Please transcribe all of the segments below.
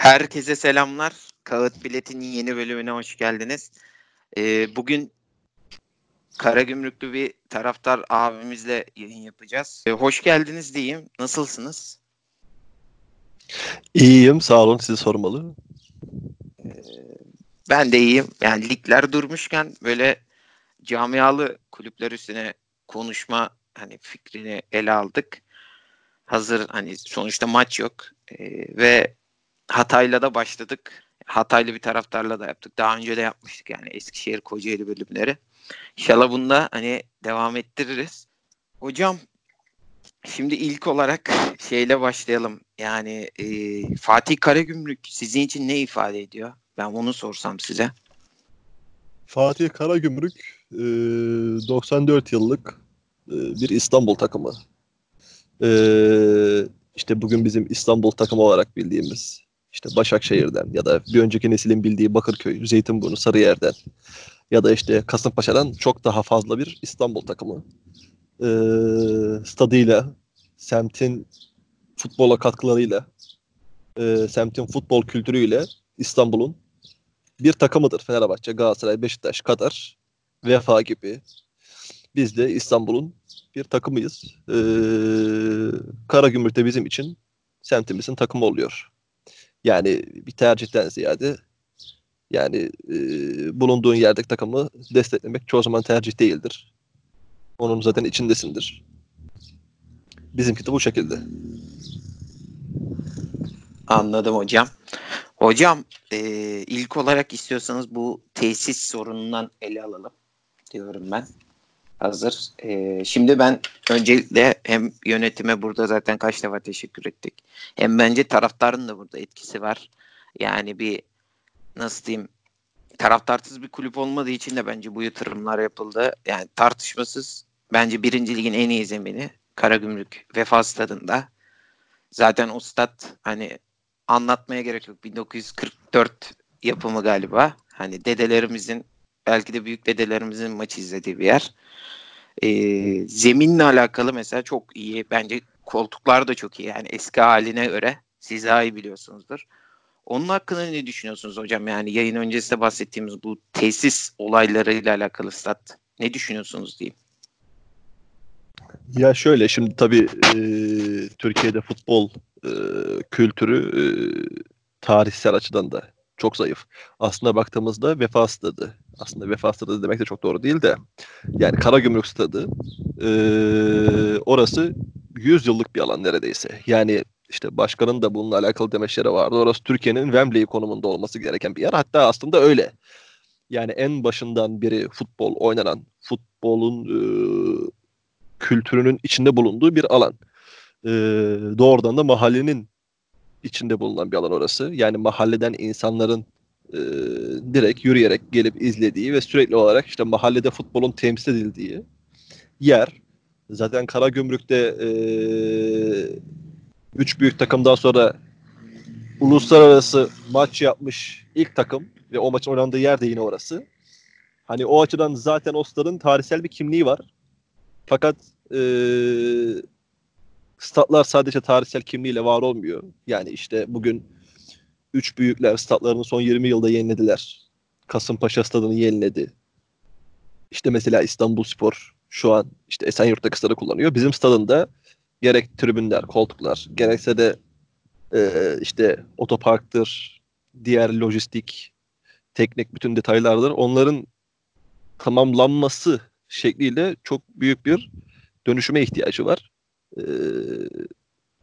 Herkese selamlar. Kağıt Bilet'in yeni bölümüne hoş geldiniz. Ee, bugün Karagümrüklü bir taraftar abimizle yayın yapacağız. Ee, hoş geldiniz diyeyim. Nasılsınız? İyiyim, sağ olun. Sizi sormalı. Ee, ben de iyiyim. Yani ligler durmuşken böyle camialı kulüpler üstüne konuşma hani fikrini ele aldık. Hazır hani sonuçta maç yok ee, ve Hatay'la da başladık. Hataylı bir taraftarla da yaptık. Daha önce de yapmıştık yani Eskişehir Kocaeli bölümleri. İnşallah bunda hani devam ettiririz. Hocam şimdi ilk olarak şeyle başlayalım. Yani e, Fatih Karagümrük sizin için ne ifade ediyor? Ben onu sorsam size. Fatih Karagümrük e, 94 yıllık e, bir İstanbul takımı. E, işte bugün bizim İstanbul takımı olarak bildiğimiz işte Başakşehir'den ya da bir önceki neslin bildiği Bakırköy, Zeytinburnu, Sarıyer'den ya da işte Kasımpaşa'dan çok daha fazla bir İstanbul takımı. E, stadıyla, semtin futbola katkılarıyla, e, semtin futbol kültürüyle İstanbul'un bir takımıdır. Fenerbahçe, Galatasaray, Beşiktaş, Katar, Vefa gibi. Biz de İstanbul'un bir takımıyız. Ee, Karagümrük de bizim için semtimizin takımı oluyor. Yani bir tercihten ziyade yani e, bulunduğun yerdeki takımı desteklemek çoğu zaman tercih değildir. Onun zaten içindesindir. Bizimki de bu şekilde. Anladım hocam. Hocam e, ilk olarak istiyorsanız bu tesis sorunundan ele alalım diyorum ben. Hazır. E, şimdi ben öncelikle hem yönetime burada zaten kaç defa teşekkür ettik. Hem bence taraftarın da burada etkisi var. Yani bir nasıl diyeyim taraftarsız bir kulüp olmadığı için de bence bu yatırımlar yapıldı. Yani tartışmasız bence birinci ligin en iyi zemini Karagümrük Vefa Stadında. Zaten o stat hani anlatmaya gerek yok. 1944 yapımı galiba. Hani dedelerimizin belki de büyük dedelerimizin maç izlediği bir yer. Ee, zeminle alakalı mesela çok iyi. Bence koltuklar da çok iyi. Yani eski haline göre siz daha iyi biliyorsunuzdur. Onun hakkında ne düşünüyorsunuz hocam? Yani yayın öncesinde bahsettiğimiz bu tesis olaylarıyla alakalı stat. Ne düşünüyorsunuz diyeyim? Ya şöyle şimdi tabii e, Türkiye'de futbol e, kültürü e, tarihsel açıdan da çok zayıf. Aslında baktığımızda Vefa Stadı. Aslında Vefa Stadı demek de çok doğru değil de yani Karagümrük Stadı e, orası 100 yıllık bir alan neredeyse. Yani işte başkanın da bununla alakalı demeçleri vardı. Orası Türkiye'nin Wembley konumunda olması gereken bir yer. Hatta aslında öyle. Yani en başından beri futbol oynanan, futbolun e, kültürünün içinde bulunduğu bir alan. E, doğrudan da mahallenin içinde bulunan bir alan orası. Yani mahalleden insanların e, direkt yürüyerek gelip izlediği ve sürekli olarak işte mahallede futbolun temsil edildiği yer. Zaten Karagümrük'te e, üç büyük takımdan sonra uluslararası maç yapmış ilk takım ve o maçın oynandığı yer de yine orası. Hani o açıdan zaten o tarihsel bir kimliği var. Fakat e, statlar sadece tarihsel kimliğiyle var olmuyor. Yani işte bugün üç büyükler statlarını son 20 yılda yenilediler. Kasımpaşa stadını yeniledi. İşte mesela İstanbul Spor şu an işte Esenyurt'taki stadı kullanıyor. Bizim stadında gerek tribünler, koltuklar, gerekse de e, işte otoparktır, diğer lojistik, teknik bütün detaylardır. Onların tamamlanması şekliyle çok büyük bir dönüşüme ihtiyacı var. Ee,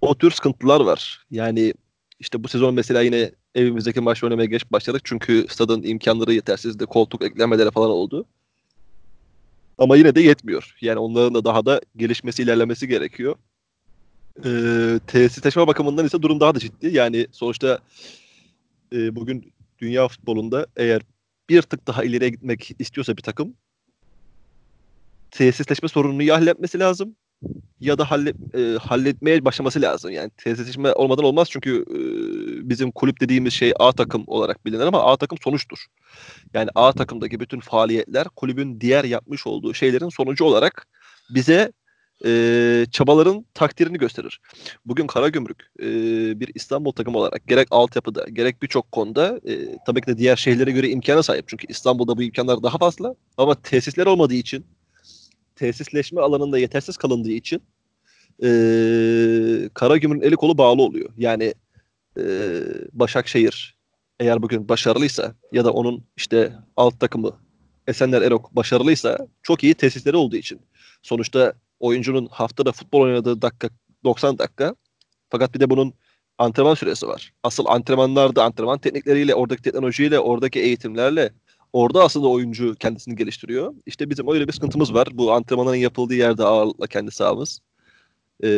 o tür sıkıntılar var. Yani işte bu sezon mesela yine evimizdeki maç oynamaya geç başladık. Çünkü stadın imkanları yetersizdi. Koltuk eklemeleri falan oldu. Ama yine de yetmiyor. Yani onların da daha da gelişmesi, ilerlemesi gerekiyor. Ee, tesisleşme bakımından ise durum daha da ciddi. Yani sonuçta e, bugün dünya futbolunda eğer bir tık daha ileriye gitmek istiyorsa bir takım tesisleşme sorununu ya halletmesi lazım ya da hallet, e, halletmeye başlaması lazım. Yani tesisleşme olmadan olmaz çünkü e, bizim kulüp dediğimiz şey A takım olarak bilinir ama A takım sonuçtur. Yani A takımdaki bütün faaliyetler kulübün diğer yapmış olduğu şeylerin sonucu olarak bize e, çabaların takdirini gösterir. Bugün Karagümrük e, bir İstanbul takımı olarak gerek altyapıda gerek birçok konuda e, tabii ki de diğer şehirlere göre imkana sahip. Çünkü İstanbul'da bu imkanlar daha fazla ama tesisler olmadığı için tesisleşme alanında yetersiz kalındığı için e, Karagümrük'ün eli kolu bağlı oluyor. Yani e, Başakşehir eğer bugün başarılıysa ya da onun işte alt takımı Esenler Erok başarılıysa çok iyi tesisleri olduğu için. Sonuçta oyuncunun haftada futbol oynadığı dakika 90 dakika. Fakat bir de bunun antrenman süresi var. Asıl antrenmanlarda antrenman teknikleriyle, oradaki teknolojiyle, oradaki eğitimlerle orada aslında oyuncu kendisini geliştiriyor. İşte bizim öyle bir sıkıntımız var. Bu antrenmanların yapıldığı yerde ağırlıkla kendi sahamız. E,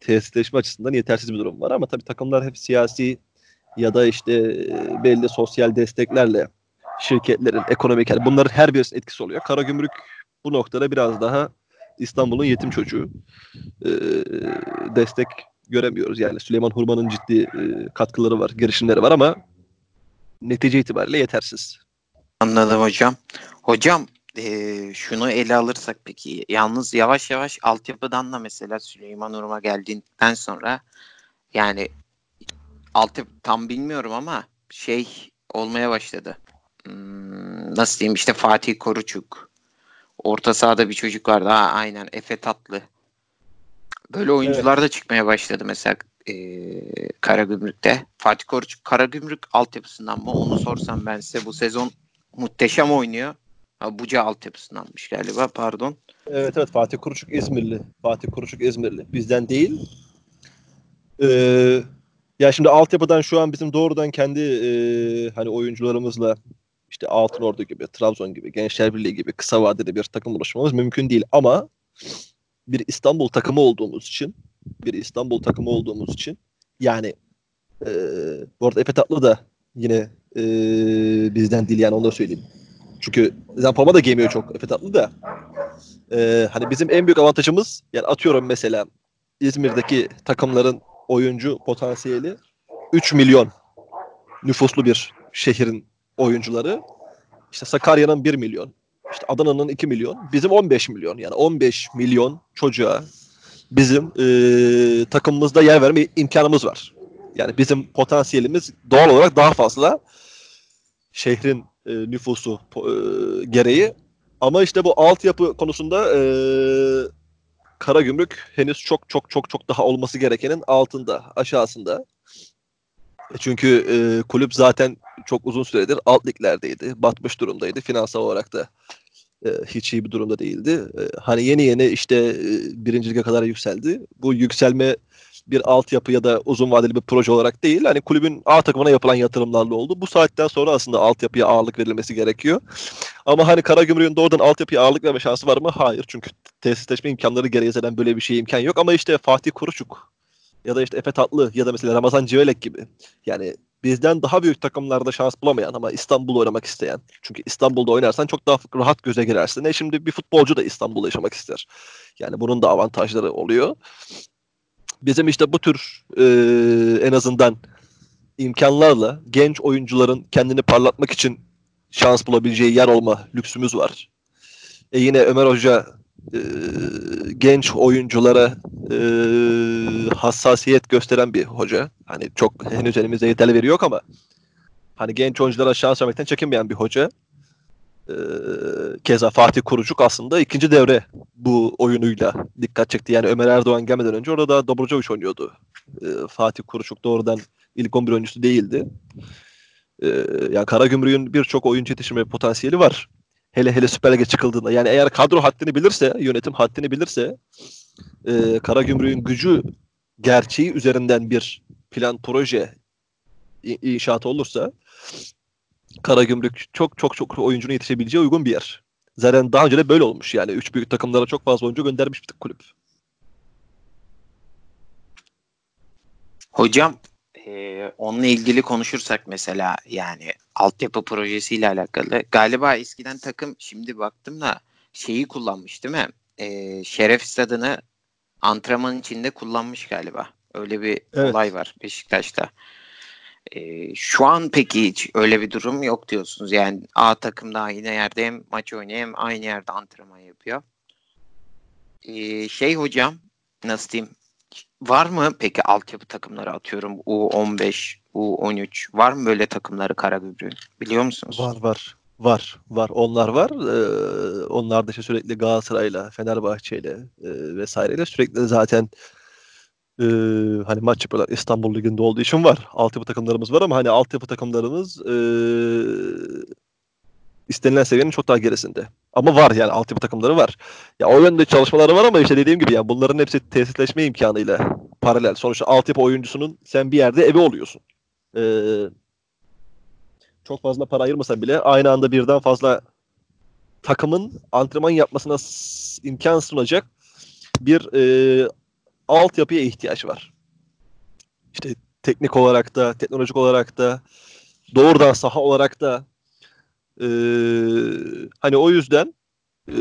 tesisleşme açısından yetersiz bir durum var ama tabii takımlar hep siyasi ya da işte belli sosyal desteklerle şirketlerin ekonomik yani bunların her birisinin etkisi oluyor. Karagümrük bu noktada biraz daha İstanbul'un yetim çocuğu. E, destek göremiyoruz. Yani Süleyman Hurman'ın ciddi e, katkıları var, girişimleri var ama netice itibariyle yetersiz. Anladım hocam. Hocam e, şunu ele alırsak peki yalnız yavaş yavaş altyapıdan da mesela Süleyman Hurma geldiğinden sonra yani altyapı tam bilmiyorum ama şey olmaya başladı. Hmm, nasıl diyeyim işte Fatih Koruçuk, Orta sahada bir çocuk vardı. Ha, aynen Efe Tatlı. Böyle oyuncular evet. da çıkmaya başladı mesela e, Karagümrük'te. Fatih Koruç Karagümrük altyapısından mı onu sorsam ben size bu sezon muhteşem oynuyor. Ha, Buca altyapısındanmış galiba pardon. Evet evet Fatih Kuruçuk İzmirli. Fatih Kuruçuk İzmirli. Bizden değil. Ee, ya şimdi altyapıdan şu an bizim doğrudan kendi e, hani oyuncularımızla işte Altın Ordu gibi, Trabzon gibi, Gençler Birliği gibi kısa vadede bir takım oluşturmamız mümkün değil. Ama bir İstanbul takımı olduğumuz için, bir İstanbul takımı olduğumuz için yani e, bu arada Efe Tatlı da yine e, bizden değil yani onu da söyleyeyim. Çünkü Zampama da gemiyor çok Efe Tatlı da. E, hani bizim en büyük avantajımız yani atıyorum mesela İzmir'deki takımların oyuncu potansiyeli 3 milyon nüfuslu bir şehrin oyuncuları. İşte Sakarya'nın 1 milyon. İşte Adana'nın 2 milyon. Bizim 15 milyon. Yani 15 milyon çocuğa bizim e, takımımızda yer verme imkanımız var. Yani bizim potansiyelimiz doğal olarak daha fazla. Şehrin e, nüfusu e, gereği. Ama işte bu altyapı konusunda e, Karagümrük henüz çok çok çok çok daha olması gerekenin altında, aşağısında. E, çünkü e, kulüp zaten çok uzun süredir alt liglerdeydi. Batmış durumdaydı. Finansal olarak da e, hiç iyi bir durumda değildi. E, hani yeni yeni işte e, birinci lige kadar yükseldi. Bu yükselme bir altyapı ya da uzun vadeli bir proje olarak değil. Hani kulübün A takımına yapılan yatırımlarla oldu. Bu saatten sonra aslında altyapıya ağırlık verilmesi gerekiyor. Ama hani Karagümrük'ün doğrudan altyapıya ağırlık verme şansı var mı? Hayır. Çünkü tesisleşme imkanları gereği zaten böyle bir şey imkan yok. Ama işte Fatih Kuruçuk ya da işte Efe Tatlı ya da mesela Ramazan Civelek gibi yani bizden daha büyük takımlarda şans bulamayan ama İstanbul'da oynamak isteyen. Çünkü İstanbul'da oynarsan çok daha rahat göze girersin. E şimdi bir futbolcu da İstanbul'da yaşamak ister. Yani bunun da avantajları oluyor. Bizim işte bu tür e, en azından imkanlarla genç oyuncuların kendini parlatmak için şans bulabileceği yer olma lüksümüz var. E yine Ömer Hoca e, genç oyunculara e, hassasiyet gösteren bir hoca. Hani çok henüz elimizde yeterli veri yok ama hani genç oyunculara şans vermekten çekinmeyen bir hoca. E, keza Fatih Kurucuk aslında ikinci devre bu oyunuyla dikkat çekti. Yani Ömer Erdoğan gelmeden önce orada da Dobrocovic oynuyordu. E, Fatih Kurucuk doğrudan ilk 11 oyuncusu değildi. E, yani Karagümrük'ün birçok oyuncu yetiştirme potansiyeli var. Hele hele Süper Lig'e çıkıldığında. Yani eğer kadro haddini bilirse, yönetim haddini bilirse e, Karagümrük'ün gücü gerçeği üzerinden bir plan proje inşaatı olursa Karagümrük çok çok çok oyuncunun yetişebileceği uygun bir yer. Zaten daha önce de böyle olmuş yani. Üç büyük takımlara çok fazla oyuncu göndermiş bir kulüp. Hocam e, onunla ilgili konuşursak mesela yani altyapı projesiyle alakalı galiba eskiden takım şimdi baktım da şeyi kullanmış değil mi? E, Şeref stadını antrenman içinde kullanmış galiba. Öyle bir evet. olay var Beşiktaş'ta. E, şu an peki hiç öyle bir durum yok diyorsunuz. Yani A takım da aynı yerde hem maç oynuyor hem aynı yerde antrenman yapıyor. Ee, şey hocam nasıl diyeyim var mı peki altyapı takımları atıyorum U15, U13 var mı böyle takımları Karagümrük'ün biliyor musunuz? Var var. Var. Var. Onlar var. Ee, onlar da işte sürekli Galatasaray'la, Fenerbahçe'yle e, vesaireyle sürekli zaten e, hani maç yapıyorlar İstanbul Ligi'nde olduğu için var. Altyapı takımlarımız var ama hani altyapı takımlarımız e, istenilen seviyenin çok daha gerisinde. Ama var yani altyapı takımları var. Ya o yönde çalışmaları var ama işte dediğim gibi yani bunların hepsi tesisleşme imkanıyla paralel. Sonuçta altyapı oyuncusunun sen bir yerde evi oluyorsun. Ee, çok fazla para ayırmasa bile aynı anda birden fazla takımın antrenman yapmasına imkan sunacak bir e, altyapıya ihtiyaç var. İşte teknik olarak da, teknolojik olarak da, doğrudan saha olarak da e, hani o yüzden e,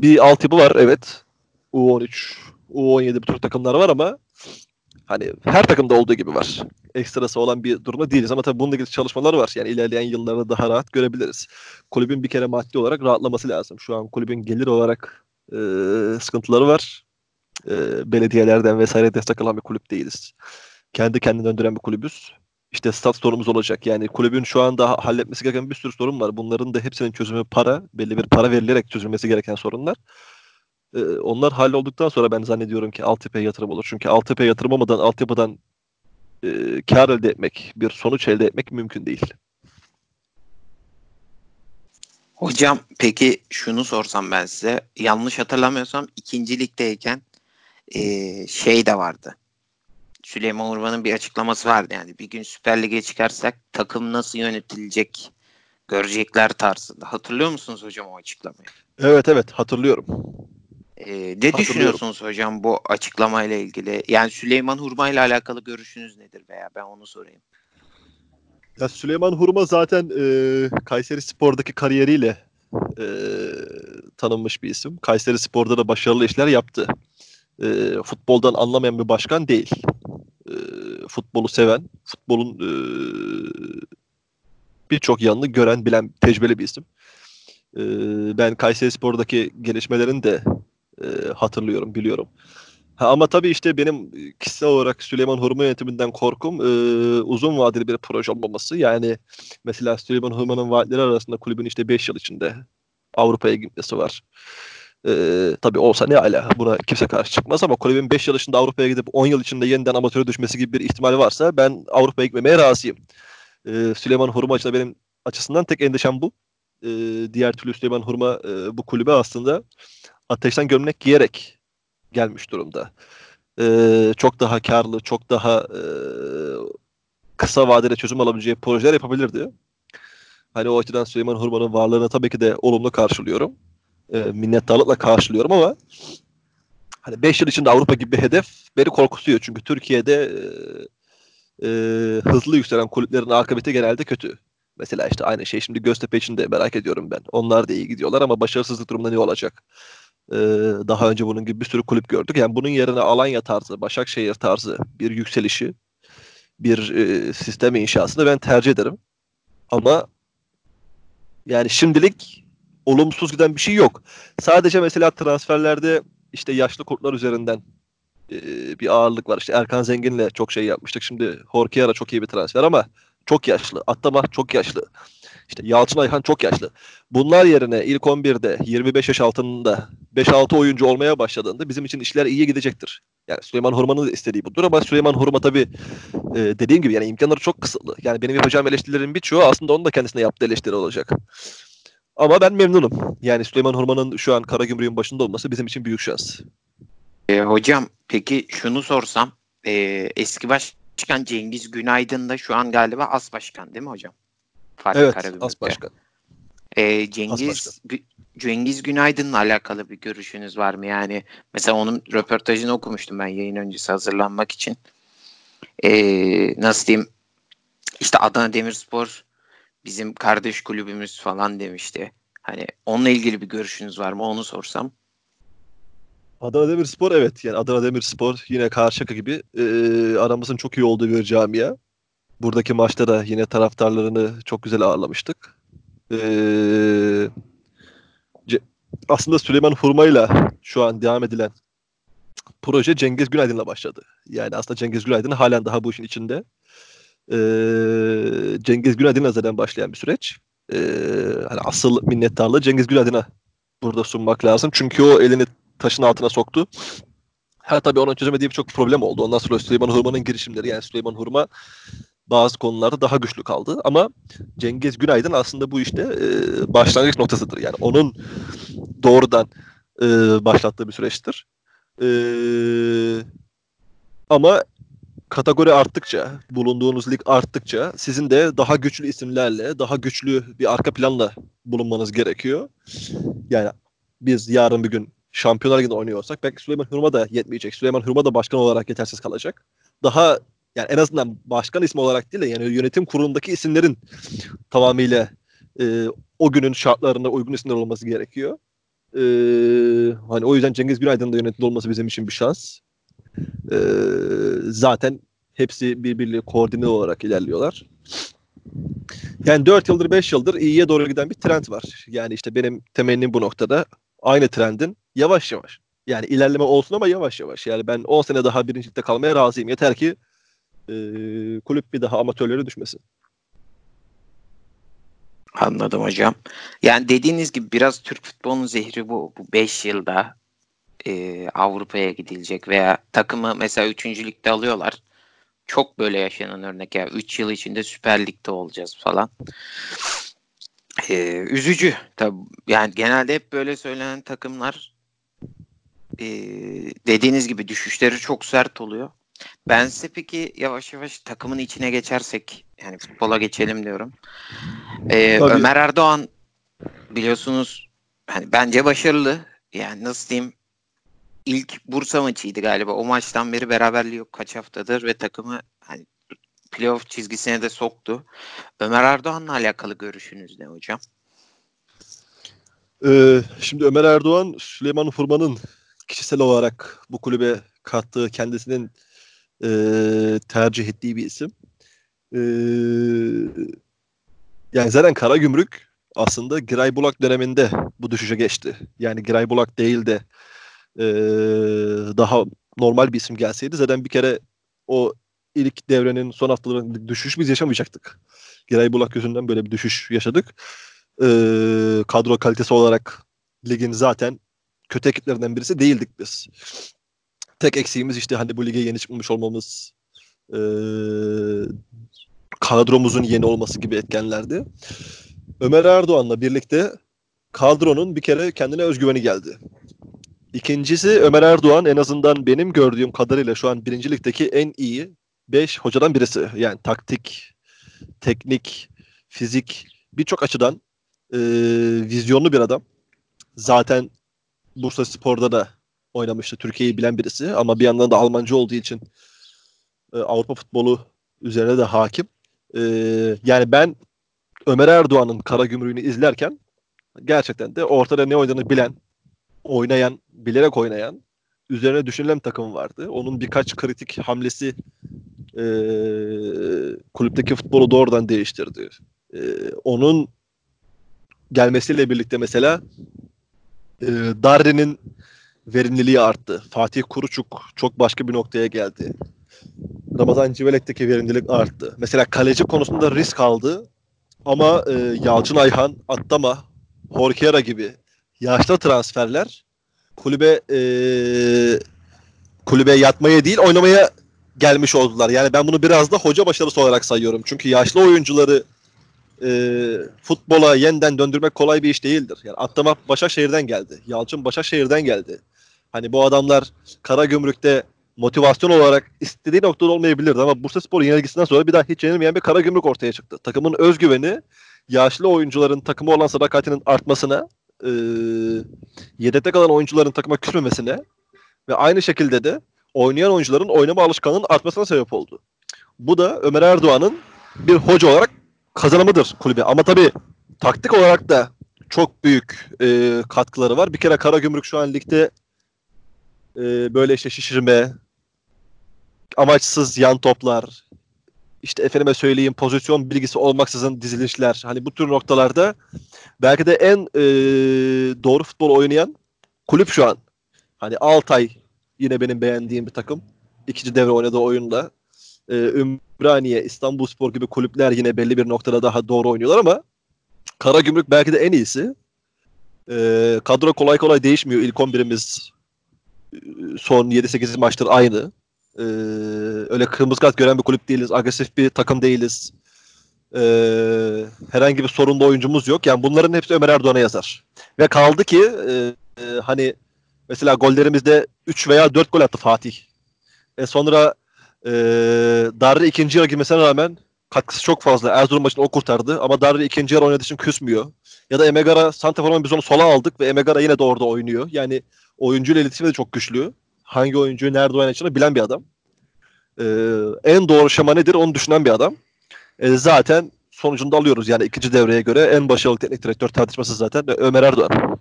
bir altyapı var evet. U13, U17 bu tür takımlar var ama hani her takımda olduğu gibi var. Ekstrası olan bir durumda değiliz ama tabii bununla ilgili çalışmalar var. Yani ilerleyen yıllarda daha rahat görebiliriz. Kulübün bir kere maddi olarak rahatlaması lazım. Şu an kulübün gelir olarak e, sıkıntıları var. E, belediyelerden vesaire destek alan bir kulüp değiliz. Kendi kendini döndüren bir kulübüz. İşte stat sorunumuz olacak. Yani kulübün şu anda halletmesi gereken bir sürü sorun var. Bunların da hepsinin çözümü para. Belli bir para verilerek çözülmesi gereken sorunlar. Ee, onlar hallolduktan sonra ben zannediyorum ki altyapıya yatırım olur. Çünkü altyapıya yatırım olmadan altyapıdan e, kar elde etmek, bir sonuç elde etmek mümkün değil. Hocam peki şunu sorsam ben size. Yanlış hatırlamıyorsam ikinci ligdeyken e, şey de vardı. Süleyman Urban'ın bir açıklaması vardı yani. Bir gün Süper Lig'e çıkarsak takım nasıl yönetilecek görecekler tarzında. Hatırlıyor musunuz hocam o açıklamayı? Evet evet hatırlıyorum. Ee, ne düşünüyorsunuz hocam bu açıklamayla ilgili? Yani Süleyman Hurma ile alakalı görüşünüz nedir veya ben onu sorayım. Ya Süleyman Hurma zaten e, Kayseri Spor'daki kariyeriyle e, tanınmış bir isim. Kayseri Spor'da da başarılı işler yaptı. E, futboldan anlamayan bir başkan değil. E, futbolu seven, futbolun e, birçok yanını gören, bilen, tecrübeli bir isim. E, ben Kayseri Spor'daki gelişmelerini de e, hatırlıyorum, biliyorum. Ha, ama tabii işte benim kişisel olarak Süleyman Hurma yönetiminden korkum e, uzun vadeli bir proje olmaması. Yani mesela Süleyman Hurma'nın vaatleri arasında kulübün işte 5 yıl içinde Avrupa'ya gitmesi var. E, tabii olsa ne ala buna kimse karşı çıkmaz ama kulübün 5 yıl içinde Avrupa'ya gidip 10 yıl içinde yeniden amatöre düşmesi gibi bir ihtimal varsa ben Avrupa'ya gitmemeye razıyım. E, Süleyman Hurma açısından benim açısından tek endişem bu. E, diğer türlü Süleyman Hurma e, bu kulübe aslında ateşten gömlek giyerek gelmiş durumda. Ee, çok daha karlı, çok daha e, kısa vadede çözüm alabileceği projeler yapabilirdi. Hani o açıdan Süleyman Hurman'ın varlığını tabii ki de olumlu karşılıyorum. E, minnettarlıkla karşılıyorum ama hani 5 yıl içinde Avrupa gibi bir hedef beni korkutuyor. Çünkü Türkiye'de e, e, hızlı yükselen kulüplerin akıbeti genelde kötü. Mesela işte aynı şey şimdi Göztepe için de merak ediyorum ben. Onlar da iyi gidiyorlar ama başarısızlık durumunda ne olacak? Daha önce bunun gibi bir sürü kulüp gördük. Yani bunun yerine Alanya tarzı, Başakşehir tarzı bir yükselişi, bir e, sistem inşasını ben tercih ederim. Ama yani şimdilik olumsuz giden bir şey yok. Sadece mesela transferlerde işte yaşlı kurtlar üzerinden bir ağırlık var. İşte Erkan Zengin'le çok şey yapmıştık. Şimdi Horkiara çok iyi bir transfer ama çok yaşlı. Atlama çok yaşlı. İşte Yalçın Ayhan çok yaşlı. Bunlar yerine ilk 11'de 25 yaş altında 5-6 oyuncu olmaya başladığında bizim için işler iyiye gidecektir. Yani Süleyman Hurman'ın istediği budur ama Süleyman Hurma tabii e, dediğim gibi yani imkanları çok kısıtlı. Yani benim yapacağım eleştirilerin birçoğu aslında onun da kendisine yaptığı eleştiri olacak. Ama ben memnunum. Yani Süleyman Hurman'ın şu an Karagümrük'ün başında olması bizim için büyük şans. E, hocam peki şunu sorsam e, eski başkan Cengiz Günaydın da şu an galiba as başkan değil mi hocam? Fatih evet as başkan. E, Cengiz Cengiz Günaydın'la alakalı bir görüşünüz var mı? Yani mesela onun röportajını okumuştum ben yayın öncesi hazırlanmak için. Ee, nasıl diyeyim? İşte Adana Demirspor bizim kardeş kulübümüz falan demişti. Hani onunla ilgili bir görüşünüz var mı? Onu sorsam. Adana Demirspor evet. Yani Adana Demirspor yine Karşıyaka gibi e, aramızın çok iyi olduğu bir camia. Buradaki maçta da yine taraftarlarını çok güzel ağırlamıştık. Eee aslında Süleyman Hurmay'la şu an devam edilen proje Cengiz Günaydın'la başladı. Yani aslında Cengiz Günaydın halen daha bu işin içinde. Ee, Cengiz Günaydın'la zaten başlayan bir süreç. Ee, hani asıl minnettarlığı Cengiz Günaydın'a burada sunmak lazım. Çünkü o elini taşın altına soktu. Ha tabii onun çözemediği birçok problem oldu. Ondan sonra Süleyman Hurma'nın girişimleri yani Süleyman Hurma bazı konularda daha güçlü kaldı. Ama Cengiz Günaydın aslında bu işte e, başlangıç noktasıdır. Yani onun doğrudan e, başlattığı bir süreçtir. E, ama kategori arttıkça, bulunduğunuz lig arttıkça sizin de daha güçlü isimlerle, daha güçlü bir arka planla bulunmanız gerekiyor. Yani biz yarın bir gün Şampiyonlar Ligi'nde oynuyorsak belki Süleyman Hurma da yetmeyecek. Süleyman Hurma da başkan olarak yetersiz kalacak. Daha yani en azından başkan ismi olarak değil de yani yönetim kurulundaki isimlerin tamamıyla e, o günün şartlarına uygun isimler olması gerekiyor. E, hani o yüzden Cengiz Günaydın'ın da yönetimde olması bizim için bir şans. E, zaten hepsi birbiriyle koordine olarak ilerliyorlar. Yani 4 yıldır 5 yıldır iyiye doğru giden bir trend var. Yani işte benim temennim bu noktada aynı trendin yavaş yavaş. Yani ilerleme olsun ama yavaş yavaş. Yani ben 10 sene daha birincilikte kalmaya razıyım. Yeter ki e, kulüp bir daha amatörlere düşmesin. Anladım hocam. Yani dediğiniz gibi biraz Türk futbolunun zehri bu. Bu 5 yılda e, Avrupa'ya gidilecek veya takımı mesela 3. ligde alıyorlar. Çok böyle yaşanan örnek ya. 3 yıl içinde Süper Lig'de olacağız falan. E, üzücü. Tabii, yani genelde hep böyle söylenen takımlar e, dediğiniz gibi düşüşleri çok sert oluyor. Ben size peki yavaş yavaş takımın içine geçersek yani futbola geçelim diyorum. Ee, Ömer Erdoğan biliyorsunuz hani bence başarılı. Yani nasıl diyeyim ilk Bursa maçıydı galiba. O maçtan beri beraberliği yok kaç haftadır ve takımı hani playoff çizgisine de soktu. Ömer Erdoğan'la alakalı görüşünüz ne hocam? Ee, şimdi Ömer Erdoğan Süleyman Furman'ın kişisel olarak bu kulübe kattığı kendisinin e, tercih ettiği bir isim. E, yani zaten Kara Gümrük aslında Giray Bulak döneminde bu düşüşe geçti. Yani Giray Bulak değil de e, daha normal bir isim gelseydi zaten bir kere o ilk devrenin son haftalarında düşüş biz yaşamayacaktık. Giray Bulak yüzünden böyle bir düşüş yaşadık. E, kadro kalitesi olarak ligin zaten kötü ekiplerinden birisi değildik biz. Tek eksiğimiz işte hani bu lige yeni çıkmış olmamız, e, kadromuzun yeni olması gibi etkenlerdi. Ömer Erdoğan'la birlikte kadronun bir kere kendine özgüveni geldi. İkincisi Ömer Erdoğan en azından benim gördüğüm kadarıyla şu an birincilikteki en iyi 5 hocadan birisi. Yani taktik, teknik, fizik birçok açıdan e, vizyonlu bir adam. Zaten Bursa Spor'da da oynamıştı. Türkiye'yi bilen birisi ama bir yandan da Almanca olduğu için e, Avrupa futbolu üzerine de hakim. E, yani ben Ömer Erdoğan'ın kara gümrüğünü izlerken gerçekten de ortada ne oynadığını bilen, oynayan, bilerek oynayan, üzerine düşünülen takım vardı. Onun birkaç kritik hamlesi e, kulüpteki futbolu doğrudan değiştirdi. E, onun gelmesiyle birlikte mesela e, Darrin'in verimliliği arttı. Fatih Kuruçuk çok başka bir noktaya geldi. Ramazan Civelek'teki verimlilik arttı. Mesela kaleci konusunda risk aldı ama e, Yalçın Ayhan, Attama, Horkera gibi yaşlı transferler kulübe e, kulübe yatmaya değil oynamaya gelmiş oldular. Yani ben bunu biraz da hoca başarısı olarak sayıyorum. Çünkü yaşlı oyuncuları e, futbola yeniden döndürmek kolay bir iş değildir. Yani Attama Başakşehir'den geldi. Yalçın Başakşehir'den geldi. Hani bu adamlar kara gümrükte motivasyon olarak istediği noktada olmayabilirdi ama Bursa Spor yenilgisinden sonra bir daha hiç yenilmeyen bir kara gümrük ortaya çıktı. Takımın özgüveni yaşlı oyuncuların takımı olan sadakatinin artmasına, e, yedekte kalan oyuncuların takıma küsmemesine ve aynı şekilde de oynayan oyuncuların oynama alışkanlığının artmasına sebep oldu. Bu da Ömer Erdoğan'ın bir hoca olarak kazanımıdır kulübe. Ama tabii taktik olarak da çok büyük e, katkıları var. Bir kere Kara Gümrük şu an ligde e, böyle işte şişirme, amaçsız yan toplar, işte efendime söyleyeyim pozisyon bilgisi olmaksızın dizilişler hani bu tür noktalarda belki de en e, doğru futbol oynayan kulüp şu an. Hani Altay yine benim beğendiğim bir takım. İkinci devre oynadığı oyunda. E, Ümraniye, İstanbulspor gibi kulüpler yine belli bir noktada daha doğru oynuyorlar ama Karagümrük belki de en iyisi. E, kadro kolay kolay değişmiyor. İlk 11'imiz e, son 7-8 maçtır aynı. Ee, öyle kırmızı kart gören bir kulüp değiliz. Agresif bir takım değiliz. Ee, herhangi bir sorunlu oyuncumuz yok. Yani bunların hepsi Ömer Erdoğan'a yazar. Ve kaldı ki e, e, hani mesela gollerimizde 3 veya 4 gol attı Fatih. E sonra e, Darri ikinci yarı girmesine rağmen katkısı çok fazla. Erzurum maçını o kurtardı ama Darri ikinci yarı oynadığı için küsmüyor. Ya da Emegara Santafor'un biz onu sola aldık ve Emegara yine de orada oynuyor. Yani oyuncuyla iletişimi de çok güçlü hangi oyuncuyu nerede oynayacağını bilen bir adam. Ee, en doğru şema nedir onu düşünen bir adam. Ee, zaten sonucunda alıyoruz yani ikinci devreye göre en başarılı teknik direktör tartışması zaten Ömer Erdoğan.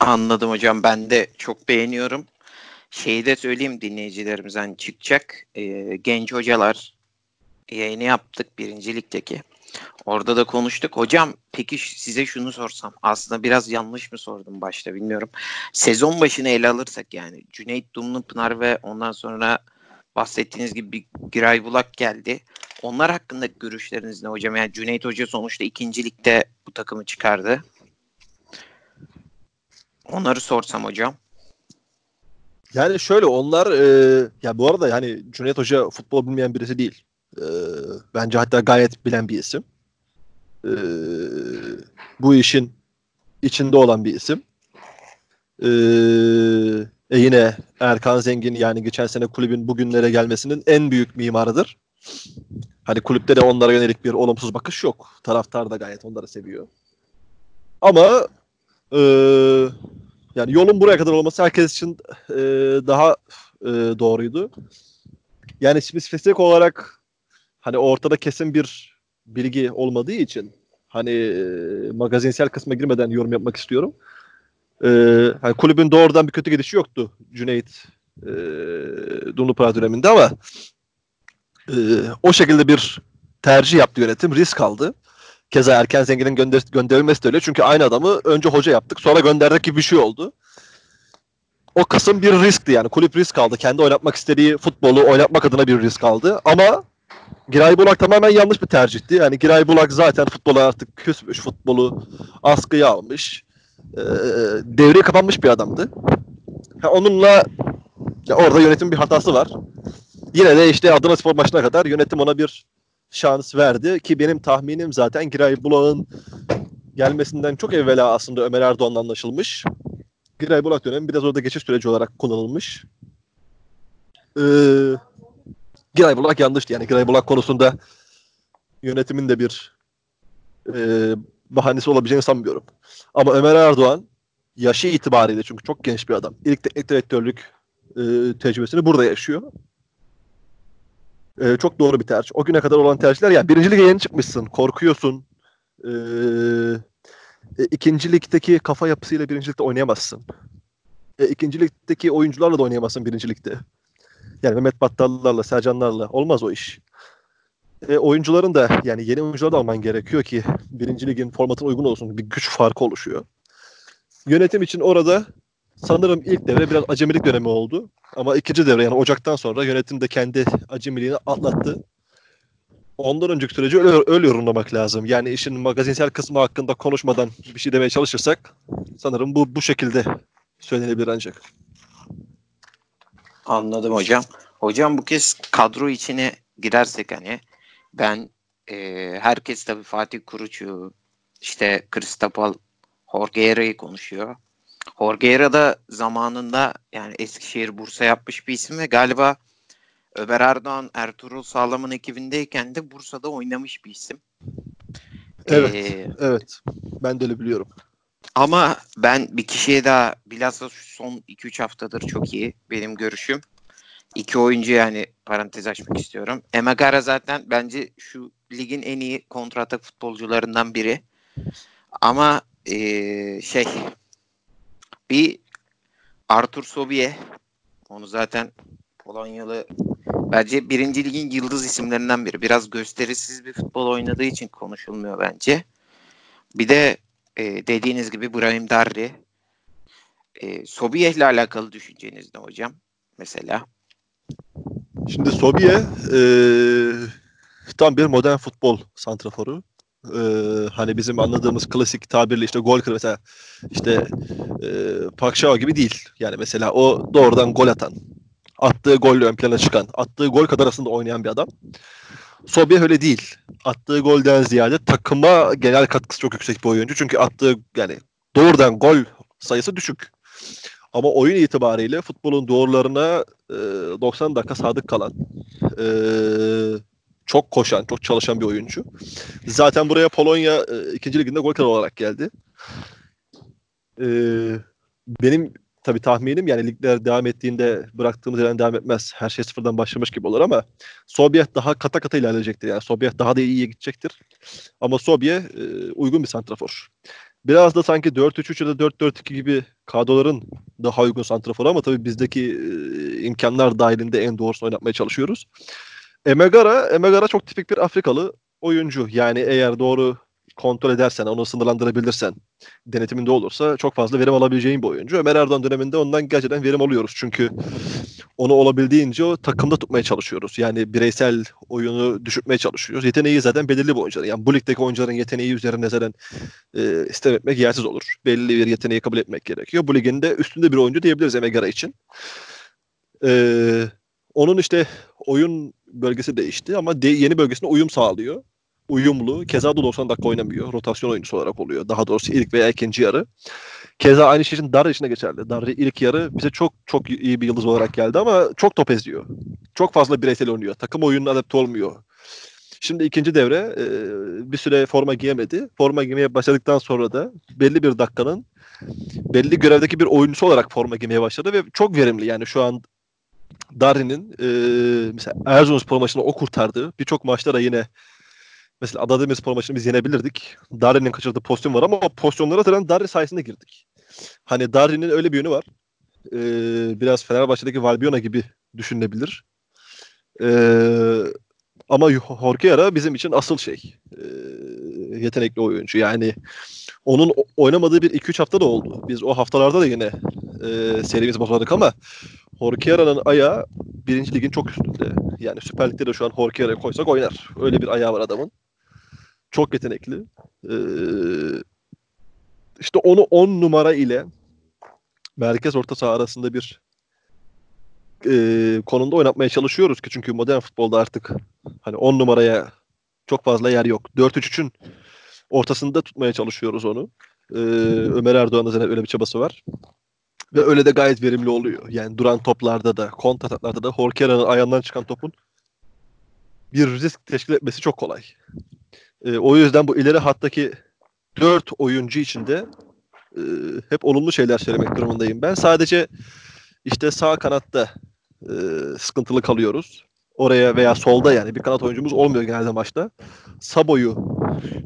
Anladım hocam ben de çok beğeniyorum. Şeyi de söyleyeyim dinleyicilerimizden çıkacak. Ee, genç hocalar yayını yaptık birincilikteki. Orada da konuştuk. Hocam peki size şunu sorsam. Aslında biraz yanlış mı sordum başta bilmiyorum. Sezon başını ele alırsak yani. Cüneyt Dumlupınar ve ondan sonra bahsettiğiniz gibi bir Giray Bulak geldi. Onlar hakkındaki görüşleriniz ne hocam? Yani Cüneyt Hoca sonuçta ikincilikte bu takımı çıkardı. Onları sorsam hocam. Yani şöyle onlar e, ya bu arada yani Cüneyt Hoca futbol bilmeyen birisi değil. E, bence hatta gayet bilen bir isim e, bu işin içinde olan bir isim. E, e yine Erkan Zengin yani geçen sene kulübün bugünlere gelmesinin en büyük mimarıdır. Hani kulüpte de onlara yönelik bir olumsuz bakış yok. Taraftar da gayet onları seviyor. Ama e, yani yolun buraya kadar olması herkes için e, daha e, doğruydu. Yani spesifik olarak hani ortada kesin bir bilgi olmadığı için hani e, magazinsel kısma girmeden yorum yapmak istiyorum. E, hani kulübün doğrudan bir kötü gidişi yoktu Cüneyt e, Dumlupınar döneminde ama e, o şekilde bir tercih yaptı yönetim. Risk aldı. Keza Erken Zengin'in gönder gönderilmesi de öyle. Çünkü aynı adamı önce hoca yaptık. Sonra gönderdik gibi bir şey oldu. O kısım bir riskti yani. Kulüp risk aldı. Kendi oynatmak istediği futbolu oynatmak adına bir risk aldı. Ama Giray Bulak tamamen yanlış bir tercihti. Yani Giray Bulak zaten futbola artık küsmüş. Futbolu askıya almış. E, devreye kapanmış bir adamdı. Ha, onunla ya orada yönetim bir hatası var. Yine de işte Adana Spor maçına kadar yönetim ona bir şans verdi ki benim tahminim zaten Giray Bulak'ın gelmesinden çok evvela aslında Ömer Erdoğan'la anlaşılmış. Giray Bulak dönemi biraz orada geçiş süreci olarak kullanılmış. Ee, Giray Bulak yanlıştı. Yani Giray Bulak konusunda yönetimin de bir e, bahanesi olabileceğini sanmıyorum. Ama Ömer Erdoğan yaşı itibariyle çünkü çok genç bir adam. İlk teknik direktörlük e, tecrübesini burada yaşıyor. E, çok doğru bir tercih. O güne kadar olan tercihler yani birinci lige yeni çıkmışsın. Korkuyorsun. E, e, ikinci ligdeki kafa yapısıyla birincilikte oynayamazsın. E, ikinci ligdeki oyuncularla da oynayamazsın birincilikte. Yani Mehmet Battallarla, Sercanlarla olmaz o iş. E, oyuncuların da yani yeni oyuncular da alman gerekiyor ki birinci ligin formatına uygun olsun. Bir güç farkı oluşuyor. Yönetim için orada sanırım ilk devre biraz acemilik dönemi oldu. Ama ikinci devre yani Ocak'tan sonra yönetim de kendi acemiliğini atlattı. Ondan önceki süreci öyle, öyle yorumlamak lazım. Yani işin magazinsel kısmı hakkında konuşmadan bir şey demeye çalışırsak sanırım bu bu şekilde söylenebilir ancak. Anladım hocam. Hocam bu kez kadro içine girersek hani ben e, herkes tabii Fatih Kuruç'u işte Cristopal Jorge konuşuyor. Jorge da zamanında yani Eskişehir Bursa yapmış bir isim ve galiba Ömer Erdoğan Ertuğrul Sağlam'ın ekibindeyken de Bursa'da oynamış bir isim. Evet. Ee, evet. Ben de öyle biliyorum. Ama ben bir kişiye daha bilhassa son 2-3 haftadır çok iyi benim görüşüm. İki oyuncu yani parantez açmak istiyorum. Emagara zaten bence şu ligin en iyi kontratak futbolcularından biri. Ama ee, şey bir Artur Sobie onu zaten Polonyalı bence birinci ligin yıldız isimlerinden biri. Biraz gösterisiz bir futbol oynadığı için konuşulmuyor bence. Bir de e, dediğiniz gibi Brahim Darri. E, Sobiyeh ile alakalı düşünceniz ne hocam? Mesela. Şimdi Sobiye e, tam bir modern futbol santraforu. E, hani bizim anladığımız klasik tabirle işte gol kır mesela işte e, Pakşao gibi değil. Yani mesela o doğrudan gol atan, attığı golle ön plana çıkan, attığı gol kadar aslında oynayan bir adam. Sobiye öyle değil. Attığı golden ziyade takıma genel katkısı çok yüksek bir oyuncu. Çünkü attığı yani doğrudan gol sayısı düşük. Ama oyun itibariyle futbolun doğrularına e, 90 dakika sadık kalan, e, çok koşan, çok çalışan bir oyuncu. Zaten buraya Polonya e, ikinci liginde gol kralı olarak geldi. E, benim tabii tahminim yani ligler devam ettiğinde bıraktığımız yerden devam etmez. Her şey sıfırdan başlamış gibi olur ama Sovyet daha kata kata ilerleyecektir. Yani Sovyet daha da iyiye gidecektir. Ama Sovyet e, uygun bir santrafor. Biraz da sanki 4-3-3 ya da 4-4-2 gibi kadroların daha uygun santraforu ama tabii bizdeki e, imkanlar dahilinde en doğrusunu oynatmaya çalışıyoruz. Emegara, Emegara çok tipik bir Afrikalı oyuncu. Yani eğer doğru kontrol edersen, onu sınırlandırabilirsen, denetiminde olursa çok fazla verim alabileceğin bir oyuncu. Ömer Erdoğan döneminde ondan gerçekten verim alıyoruz. Çünkü onu olabildiğince o takımda tutmaya çalışıyoruz. Yani bireysel oyunu düşürtmeye çalışıyoruz. Yeteneği zaten belirli bir oyuncu. Yani bu ligdeki oyuncuların yeteneği üzerinde zaten e, istem etmek yersiz olur. Belli bir yeteneği kabul etmek gerekiyor. Bu ligin de üstünde bir oyuncu diyebiliriz Emegara için. Ee, onun işte oyun bölgesi değişti ama de, yeni bölgesine uyum sağlıyor. Uyumlu. Keza da 90 dakika oynamıyor. Rotasyon oyuncusu olarak oluyor. Daha doğrusu ilk veya ikinci yarı. Keza aynı şey için Darri için de geçerli. Darri ilk yarı bize çok çok iyi bir yıldız olarak geldi ama çok top eziyor. Çok fazla bireysel oynuyor. Takım oyununa adapte olmuyor. Şimdi ikinci devre e, bir süre forma giyemedi. Forma giymeye başladıktan sonra da belli bir dakikanın belli görevdeki bir oyuncusu olarak forma giymeye başladı ve çok verimli. Yani şu an Darrin'in e, mesela Erzurumspor maçını o kurtardı. Birçok maçta da yine mesela Adana Demirspor maçını biz yenebilirdik. Darrin'in kaçırdığı pozisyon var ama o pozisyonlara zaten Darrin sayesinde girdik. Hani Darrin'in öyle bir yönü var. E, biraz Fenerbahçe'deki Valbiona gibi düşünülebilir. E, ama Horkera bizim için asıl şey. E, yetenekli oyuncu. Yani onun oynamadığı bir 2-3 hafta da oldu. Biz o haftalarda da yine e, serimizi bozmadık ama Horkera'nın ayağı birinci ligin çok üstünde. Yani Süper Lig'de de şu an Horkera'yı koysak oynar. Öyle bir ayağı var adamın. Çok yetenekli. Ee, işte onu 10 numara ile merkez orta saha arasında bir e, konumda oynatmaya çalışıyoruz ki çünkü modern futbolda artık hani 10 numaraya çok fazla yer yok. 4-3-3'ün ortasında tutmaya çalışıyoruz onu. Ee, Ömer Erdoğan'da zaten öyle bir çabası var. Ve öyle de gayet verimli oluyor. Yani duran toplarda da, kontrataklarda da Horkera'nın ayağından çıkan topun bir risk teşkil etmesi çok kolay. E, o yüzden bu ileri hattaki dört oyuncu içinde e, hep olumlu şeyler söylemek durumundayım. Ben sadece işte sağ kanatta e, sıkıntılı kalıyoruz. Oraya veya solda yani bir kanat oyuncumuz olmuyor genelde maçta. Sabo'yu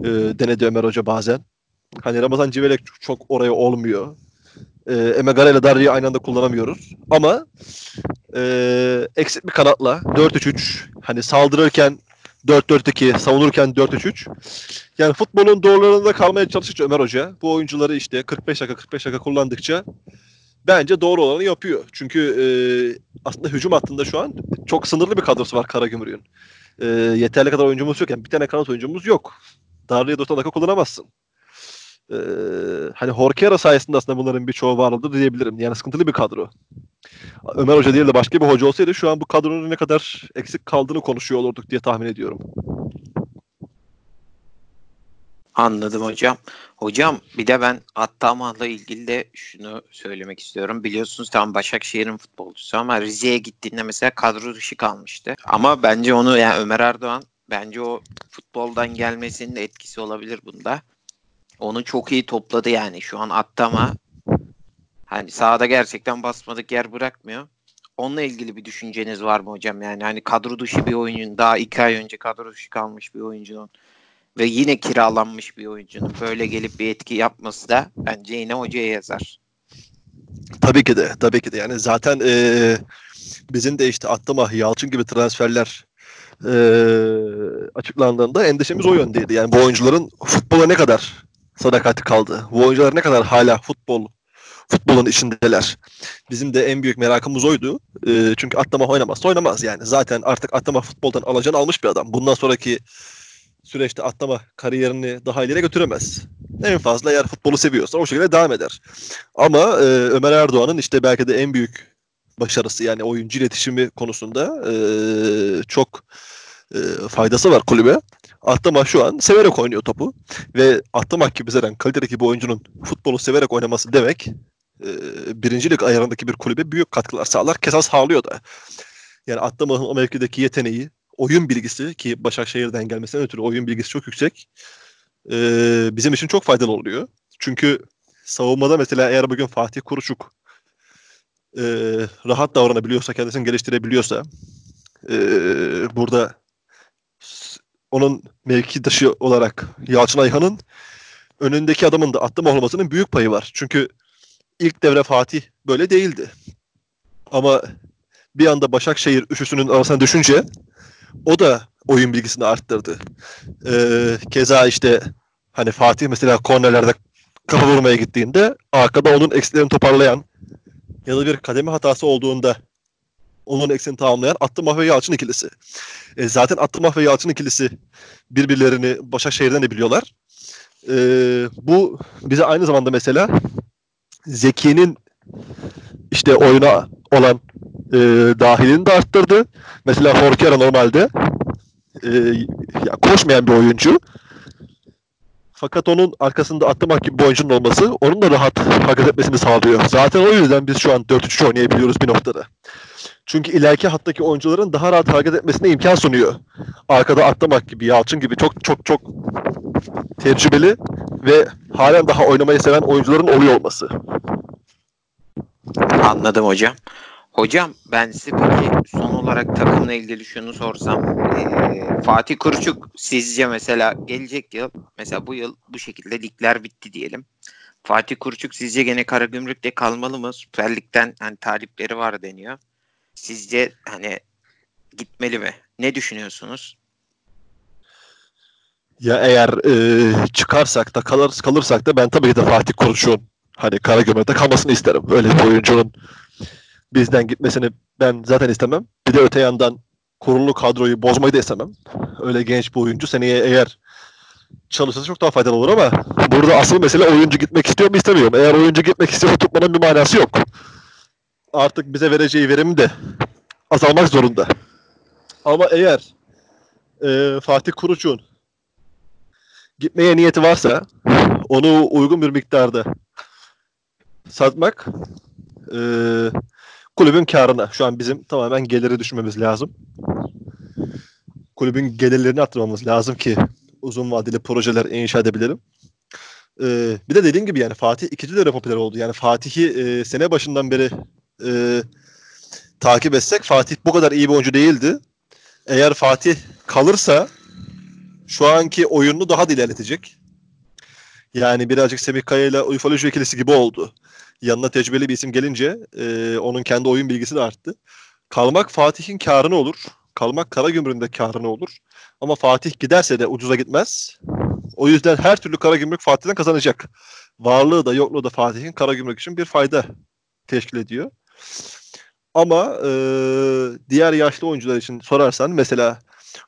e, denedi Ömer Hoca bazen. Hani Ramazan Civelek çok oraya olmuyor e, Emegara ile Darri'yi aynı anda kullanamıyoruz. Ama e, eksik bir kanatla 4-3-3 hani saldırırken 4-4-2, savunurken 4-3-3. Yani futbolun doğrularında kalmaya çalıştıkça Ömer Hoca bu oyuncuları işte 45 dakika 45 dakika kullandıkça bence doğru olanı yapıyor. Çünkü e, aslında hücum hattında şu an çok sınırlı bir kadrosu var Karagümrük'ün. E, yeterli kadar oyuncumuz yok. Yani bir tane kanat oyuncumuz yok. Darlı'ya 90 dakika kullanamazsın e, hani Horkera sayesinde aslında bunların birçoğu var oldu diyebilirim. Yani sıkıntılı bir kadro. Ömer Hoca değil de başka bir hoca olsaydı şu an bu kadronun ne kadar eksik kaldığını konuşuyor olurduk diye tahmin ediyorum. Anladım hocam. Hocam bir de ben Attamah'la ilgili de şunu söylemek istiyorum. Biliyorsunuz tam Başakşehir'in futbolcusu ama Rize'ye gittiğinde mesela kadro dışı kalmıştı. Ama bence onu yani Ömer Erdoğan bence o futboldan gelmesinin de etkisi olabilir bunda. Onu çok iyi topladı yani. Şu an attama hani sahada gerçekten basmadık yer bırakmıyor. Onunla ilgili bir düşünceniz var mı hocam? Yani hani kadro dışı bir oyuncunun daha iki ay önce kadro dışı kalmış bir oyuncunun ve yine kiralanmış bir oyuncunun böyle gelip bir etki yapması da bence yine hocaya yazar. Tabii ki de. Tabii ki de. Yani zaten ee, bizim de işte Attama, Yalçın gibi transferler e, açıklandığında endişemiz o yöndeydi. Yani bu oyuncuların futbola ne kadar sadakati kaldı? Bu oyuncular ne kadar hala futbol futbolun içindeler. Bizim de en büyük merakımız oydu. E, çünkü atlama oynamazsa oynamaz yani. Zaten artık atlama futboldan alacağını almış bir adam. Bundan sonraki süreçte atlama kariyerini daha ileri götüremez. En fazla eğer futbolu seviyorsa o şekilde devam eder. Ama e, Ömer Erdoğan'ın işte belki de en büyük başarısı yani oyuncu iletişimi konusunda e, çok e, faydası var kulübe. Atlamak şu an severek oynuyor topu ve Atlamak gibi zaten kalitedeki bir oyuncunun futbolu severek oynaması demek e, birincilik ayarındaki bir kulübe büyük katkılar sağlar. Keza sağlıyor da. Yani Atlamak'ın o mevkideki yeteneği, oyun bilgisi ki Başakşehir'den gelmesinden ötürü oyun bilgisi çok yüksek. E, bizim için çok faydalı oluyor. Çünkü savunmada mesela eğer bugün Fatih Kuruçuk e, rahat davranabiliyorsa, kendisini geliştirebiliyorsa e, burada onun mevki dışı olarak Yalçın Ayhan'ın önündeki adamın da atlama olmasının büyük payı var. Çünkü ilk devre Fatih böyle değildi. Ama bir anda Başakşehir üçüsünün arasına düşünce o da oyun bilgisini arttırdı. Ee, keza işte hani Fatih mesela kornerlerde kafa vurmaya gittiğinde arkada onun eksilerini toparlayan ya da bir kademe hatası olduğunda onun eksini tamamlayan Attımah ve Yalçın ikilisi. E, zaten Attımah ve Yalçın ikilisi birbirlerini Başakşehir'den de biliyorlar. E, bu bize aynı zamanda mesela Zeki'nin işte oyuna olan e, dahilini de arttırdı. Mesela Forkera normalde e, ya koşmayan bir oyuncu. Fakat onun arkasında atlamak gibi bir oyuncunun olması onun da rahat hareket etmesini sağlıyor. Zaten o yüzden biz şu an 4-3 oynayabiliyoruz bir noktada. Çünkü ileriki hattaki oyuncuların daha rahat hareket etmesine imkan sunuyor. Arkada atlamak gibi, Yalçın gibi çok çok çok tecrübeli ve halen daha oynamayı seven oyuncuların oluyor olması. Anladım hocam. Hocam ben size peki son olarak takımla ilgili şunu sorsam. Ee, Fatih Kuruçuk sizce mesela gelecek yıl mesela bu yıl bu şekilde ligler bitti diyelim. Fatih Kuruçuk sizce gene Karagümrük'te kalmalı mı? Süper Lig'den hani talipleri var deniyor. Sizce hani gitmeli mi? Ne düşünüyorsunuz? Ya eğer e, çıkarsak da kalır, kalırsak da ben tabii ki de Fatih Kuruş'un hani Karagümrük'te kalmasını isterim. Öyle bir oyuncunun bizden gitmesini ben zaten istemem. Bir de öte yandan kurulu kadroyu bozmayı da istemem. Öyle genç bir oyuncu seneye eğer çalışırsa çok daha faydalı olur ama burada asıl mesele oyuncu gitmek istiyor mu istemiyor mu? Eğer oyuncu gitmek istiyor tutmanın bir manası yok. Artık bize vereceği verim de azalmak zorunda. Ama eğer e, Fatih Kuruç'un gitmeye niyeti varsa onu uygun bir miktarda satmak e, kulübün karına. Şu an bizim tamamen geliri düşmemiz lazım. Kulübün gelirlerini arttırmamız lazım ki uzun vadeli projeler inşa edebilirim. Ee, bir de dediğim gibi yani Fatih ikinci de popüler oldu. Yani Fatih'i e, sene başından beri e, takip etsek Fatih bu kadar iyi bir oyuncu değildi. Eğer Fatih kalırsa şu anki oyununu daha da ilerletecek. Yani birazcık Semih Kaya ile Ufoloji ikilisi gibi oldu. Yanına tecrübeli bir isim gelince e, onun kendi oyun bilgisi de arttı. Kalmak Fatih'in karını olur. Kalmak Karagümrük'ün de karını olur. Ama Fatih giderse de ucuza gitmez. O yüzden her türlü Karagümrük Fatih'ten kazanacak. Varlığı da yokluğu da Fatih'in Karagümrük için bir fayda teşkil ediyor. Ama e, diğer yaşlı oyuncular için sorarsan mesela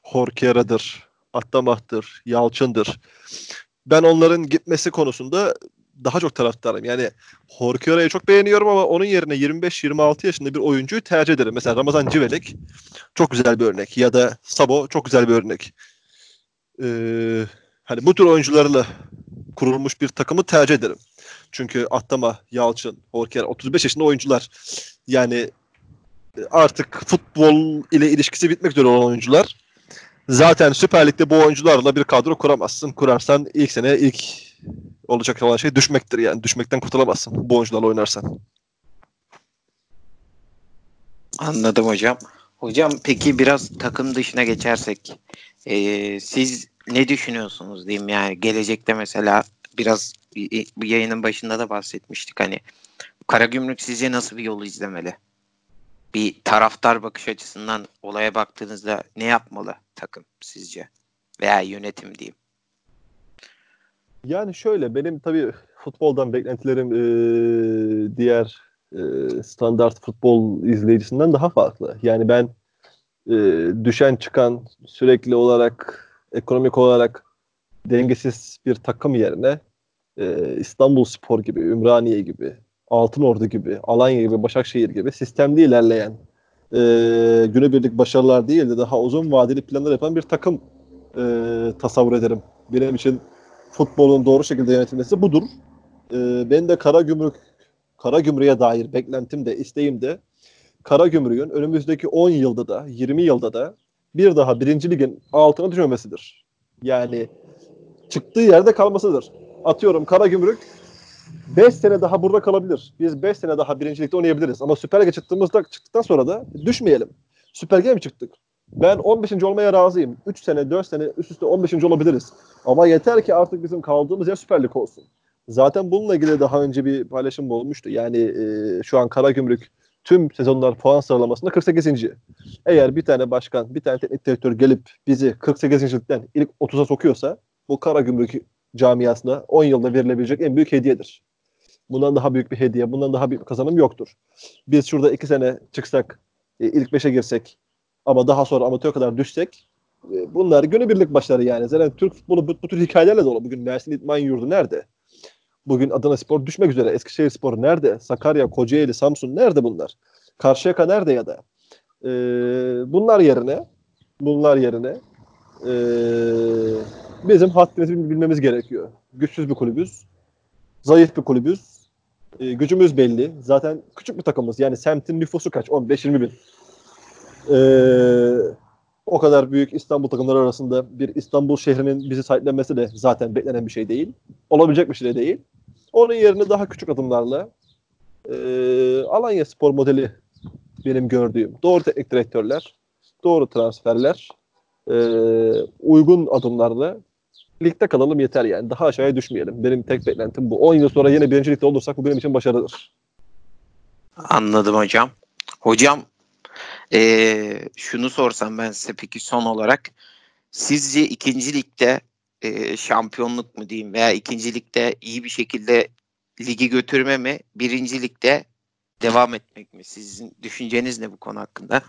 Horkera'dır, Atlamah'tır, Yalçın'dır. Ben onların gitmesi konusunda daha çok taraftarım. Yani Horkera'yı çok beğeniyorum ama onun yerine 25-26 yaşında bir oyuncuyu tercih ederim. Mesela Ramazan Civelek çok güzel bir örnek. Ya da Sabo çok güzel bir örnek. Ee, hani bu tür oyuncularla kurulmuş bir takımı tercih ederim. Çünkü Atlama, Yalçın, Horker 35 yaşında oyuncular. Yani artık futbol ile ilişkisi bitmek üzere olan oyuncular. Zaten Süper Lig'de bu oyuncularla bir kadro kuramazsın. Kurarsan ilk sene ilk olacak olan şey düşmektir yani. Düşmekten kurtulamazsın bu oyuncularla oynarsan. Anladım hocam. Hocam peki biraz takım dışına geçersek e, siz ne düşünüyorsunuz diyeyim yani gelecekte mesela biraz bu yayının başında da bahsetmiştik hani Karagümrük sizce nasıl bir yolu izlemeli? bir taraftar bakış açısından olaya baktığınızda ne yapmalı takım sizce? Veya yönetim diyeyim. Yani şöyle benim tabii futboldan beklentilerim e, diğer e, standart futbol izleyicisinden daha farklı. Yani ben e, düşen çıkan sürekli olarak ekonomik olarak dengesiz bir takım yerine e, İstanbul Spor gibi, Ümraniye gibi, Altınordu gibi, Alanya gibi, Başakşehir gibi sistemli ilerleyen e, günübirlik başarılar değil de daha uzun vadeli planlar yapan bir takım e, tasavvur ederim. Benim için futbolun doğru şekilde yönetilmesi budur. E, ben de Kara Gümrük Kara Gümrük'e dair beklentim de isteğim de Kara Gümrük'ün önümüzdeki 10 yılda da 20 yılda da bir daha birinci ligin altına düşmemesidir. Yani çıktığı yerde kalmasıdır. Atıyorum Kara Gümrük 5 sene daha burada kalabilir. Biz 5 sene daha birincilikte oynayabiliriz. Ama Süper Lig'e çıktığımızda çıktıktan sonra da düşmeyelim. Süper Lig'e mi çıktık? Ben 15. olmaya razıyım. 3 sene, 4 sene üst üste 15. olabiliriz. Ama yeter ki artık bizim kaldığımız yer Süper Lig olsun. Zaten bununla ilgili daha önce bir paylaşım olmuştu. Yani e, şu an Karagümrük tüm sezonlar puan sıralamasında 48. Eğer bir tane başkan, bir tane teknik direktör gelip bizi 48. ligden ilk 30'a sokuyorsa bu Karagümrük camiasına 10 yılda verilebilecek en büyük hediyedir. Bundan daha büyük bir hediye, bundan daha büyük bir kazanım yoktur. Biz şurada 2 sene çıksak, e, ilk 5'e girsek ama daha sonra amatör kadar düşsek e, bunlar günübirlik başları yani. Zaten Türk futbolu bu, bu tür hikayelerle dolu. Bugün Mersin İdman Yurdu nerede? Bugün Adana Spor düşmek üzere. Eskişehir Spor nerede? Sakarya, Kocaeli, Samsun nerede bunlar? Karşıyaka nerede ya da? Ee, bunlar yerine bunlar yerine ee, bizim haddimizi bilmemiz gerekiyor. Güçsüz bir kulübüz. Zayıf bir kulübüz. E, gücümüz belli. Zaten küçük bir takımız. Yani semtin nüfusu kaç? 15-20 bin. Ee, o kadar büyük İstanbul takımları arasında bir İstanbul şehrinin bizi sahiplenmesi de zaten beklenen bir şey değil. Olabilecek bir şey de değil. Onun yerine daha küçük adımlarla e, Alanya Spor modeli benim gördüğüm. Doğru teknik direktörler, doğru transferler, e, uygun adımlarla ligde kalalım yeter yani. Daha aşağıya düşmeyelim. Benim tek beklentim bu. 10 yıl sonra yine birinci ligde olursak bu benim için başarıdır. Anladım hocam. Hocam ee, şunu sorsam ben size peki son olarak sizce ikinci ligde e, şampiyonluk mu diyeyim veya ikinci ligde iyi bir şekilde ligi götürme mi birinci ligde devam etmek mi? Sizin düşünceniz ne bu konu hakkında?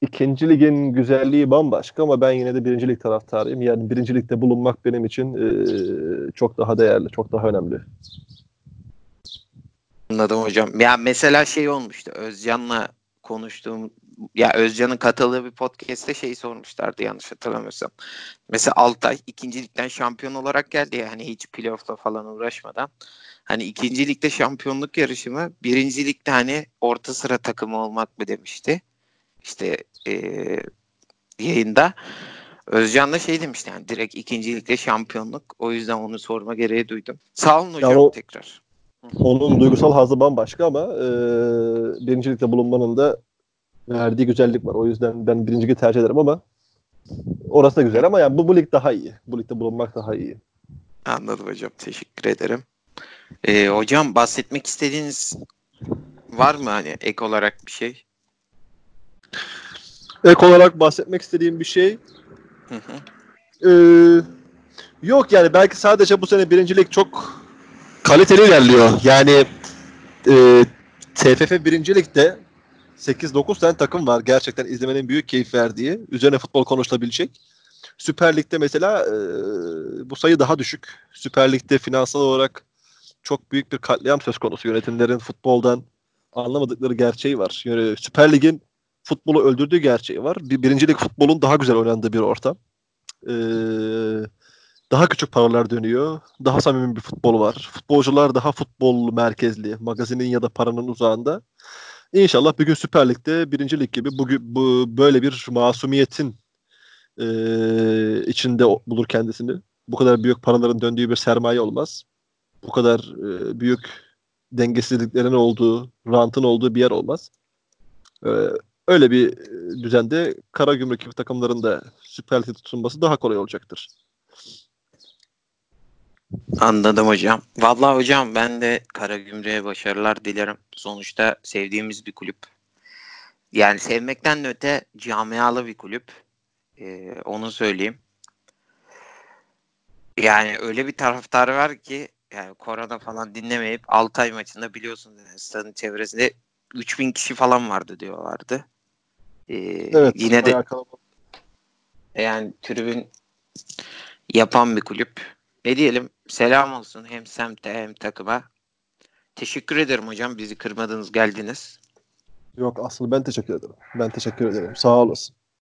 İkinci ligin güzelliği bambaşka ama ben yine de birinci lig taraftarıyım. Yani birinci ligde bulunmak benim için e, çok daha değerli, çok daha önemli. Anladım hocam. Ya mesela şey olmuştu. Özcan'la konuştuğum ya Özcan'ın katıldığı bir podcast'te şey sormuşlardı yanlış hatırlamıyorsam. Mesela Altay ikincilikten şampiyon olarak geldi ya hani hiç playoff'la falan uğraşmadan. Hani ikincilikte şampiyonluk yarışımı birincilikte hani orta sıra takımı olmak mı demişti. İşte ee, yayında. Özcan da şey demişti yani direkt ikincilikte şampiyonluk. O yüzden onu sorma gereği duydum. Sağ olun hocam o, tekrar. Onun duygusal hazı bambaşka ama e, birincilikte bulunmanın da verdiği güzellik var. O yüzden ben birinciliği tercih ederim ama orası da güzel ama yani bu, bu lig daha iyi. Bu ligde bulunmak daha iyi. Anladım hocam. Teşekkür ederim. Ee, hocam bahsetmek istediğiniz var mı hani ek olarak bir şey? Ek olarak bahsetmek istediğim bir şey hı hı. Ee, yok yani belki sadece bu sene birincilik çok kaliteli ilerliyor. Yani e, TFF birincilikte 8-9 tane takım var. Gerçekten izlemenin büyük keyif verdiği. Üzerine futbol konuşulabilecek. Süper Lig'de mesela e, bu sayı daha düşük. Süper Lig'de finansal olarak çok büyük bir katliam söz konusu. Yönetimlerin futboldan anlamadıkları gerçeği var. Yani Süper Lig'in futbolu öldürdüğü gerçeği var. Bir birincilik futbolun daha güzel oynandığı bir ortam. Ee, daha küçük paralar dönüyor. Daha samimi bir futbol var. Futbolcular daha futbol merkezli. Magazinin ya da paranın uzağında. İnşallah bir gün Süper Lig'de birinci lig gibi bugün bu böyle bir masumiyetin e, içinde bulur kendisini. Bu kadar büyük paraların döndüğü bir sermaye olmaz. Bu kadar e, büyük dengesizliklerin olduğu, rantın olduğu bir yer olmaz. E, öyle bir düzende kara gümrük gibi takımların da Süper Lig'de tutunması daha kolay olacaktır. Anladım hocam. Vallahi hocam ben de Karagümrük'e başarılar dilerim. Sonuçta sevdiğimiz bir kulüp. Yani sevmekten de öte camialı bir kulüp. Ee, onu söyleyeyim. Yani öyle bir taraftarı var ki yani korona falan dinlemeyip Altay maçında biliyorsunuz stadın çevresinde 3000 kişi falan vardı diyorlardı. Ee, Evet. yine de kalabalık. yani tribün yapan bir kulüp. Ne diyelim selam olsun hem semte hem takıma. Teşekkür ederim hocam bizi kırmadınız geldiniz. Yok aslında ben teşekkür ederim. Ben teşekkür ederim. Sağ olasın.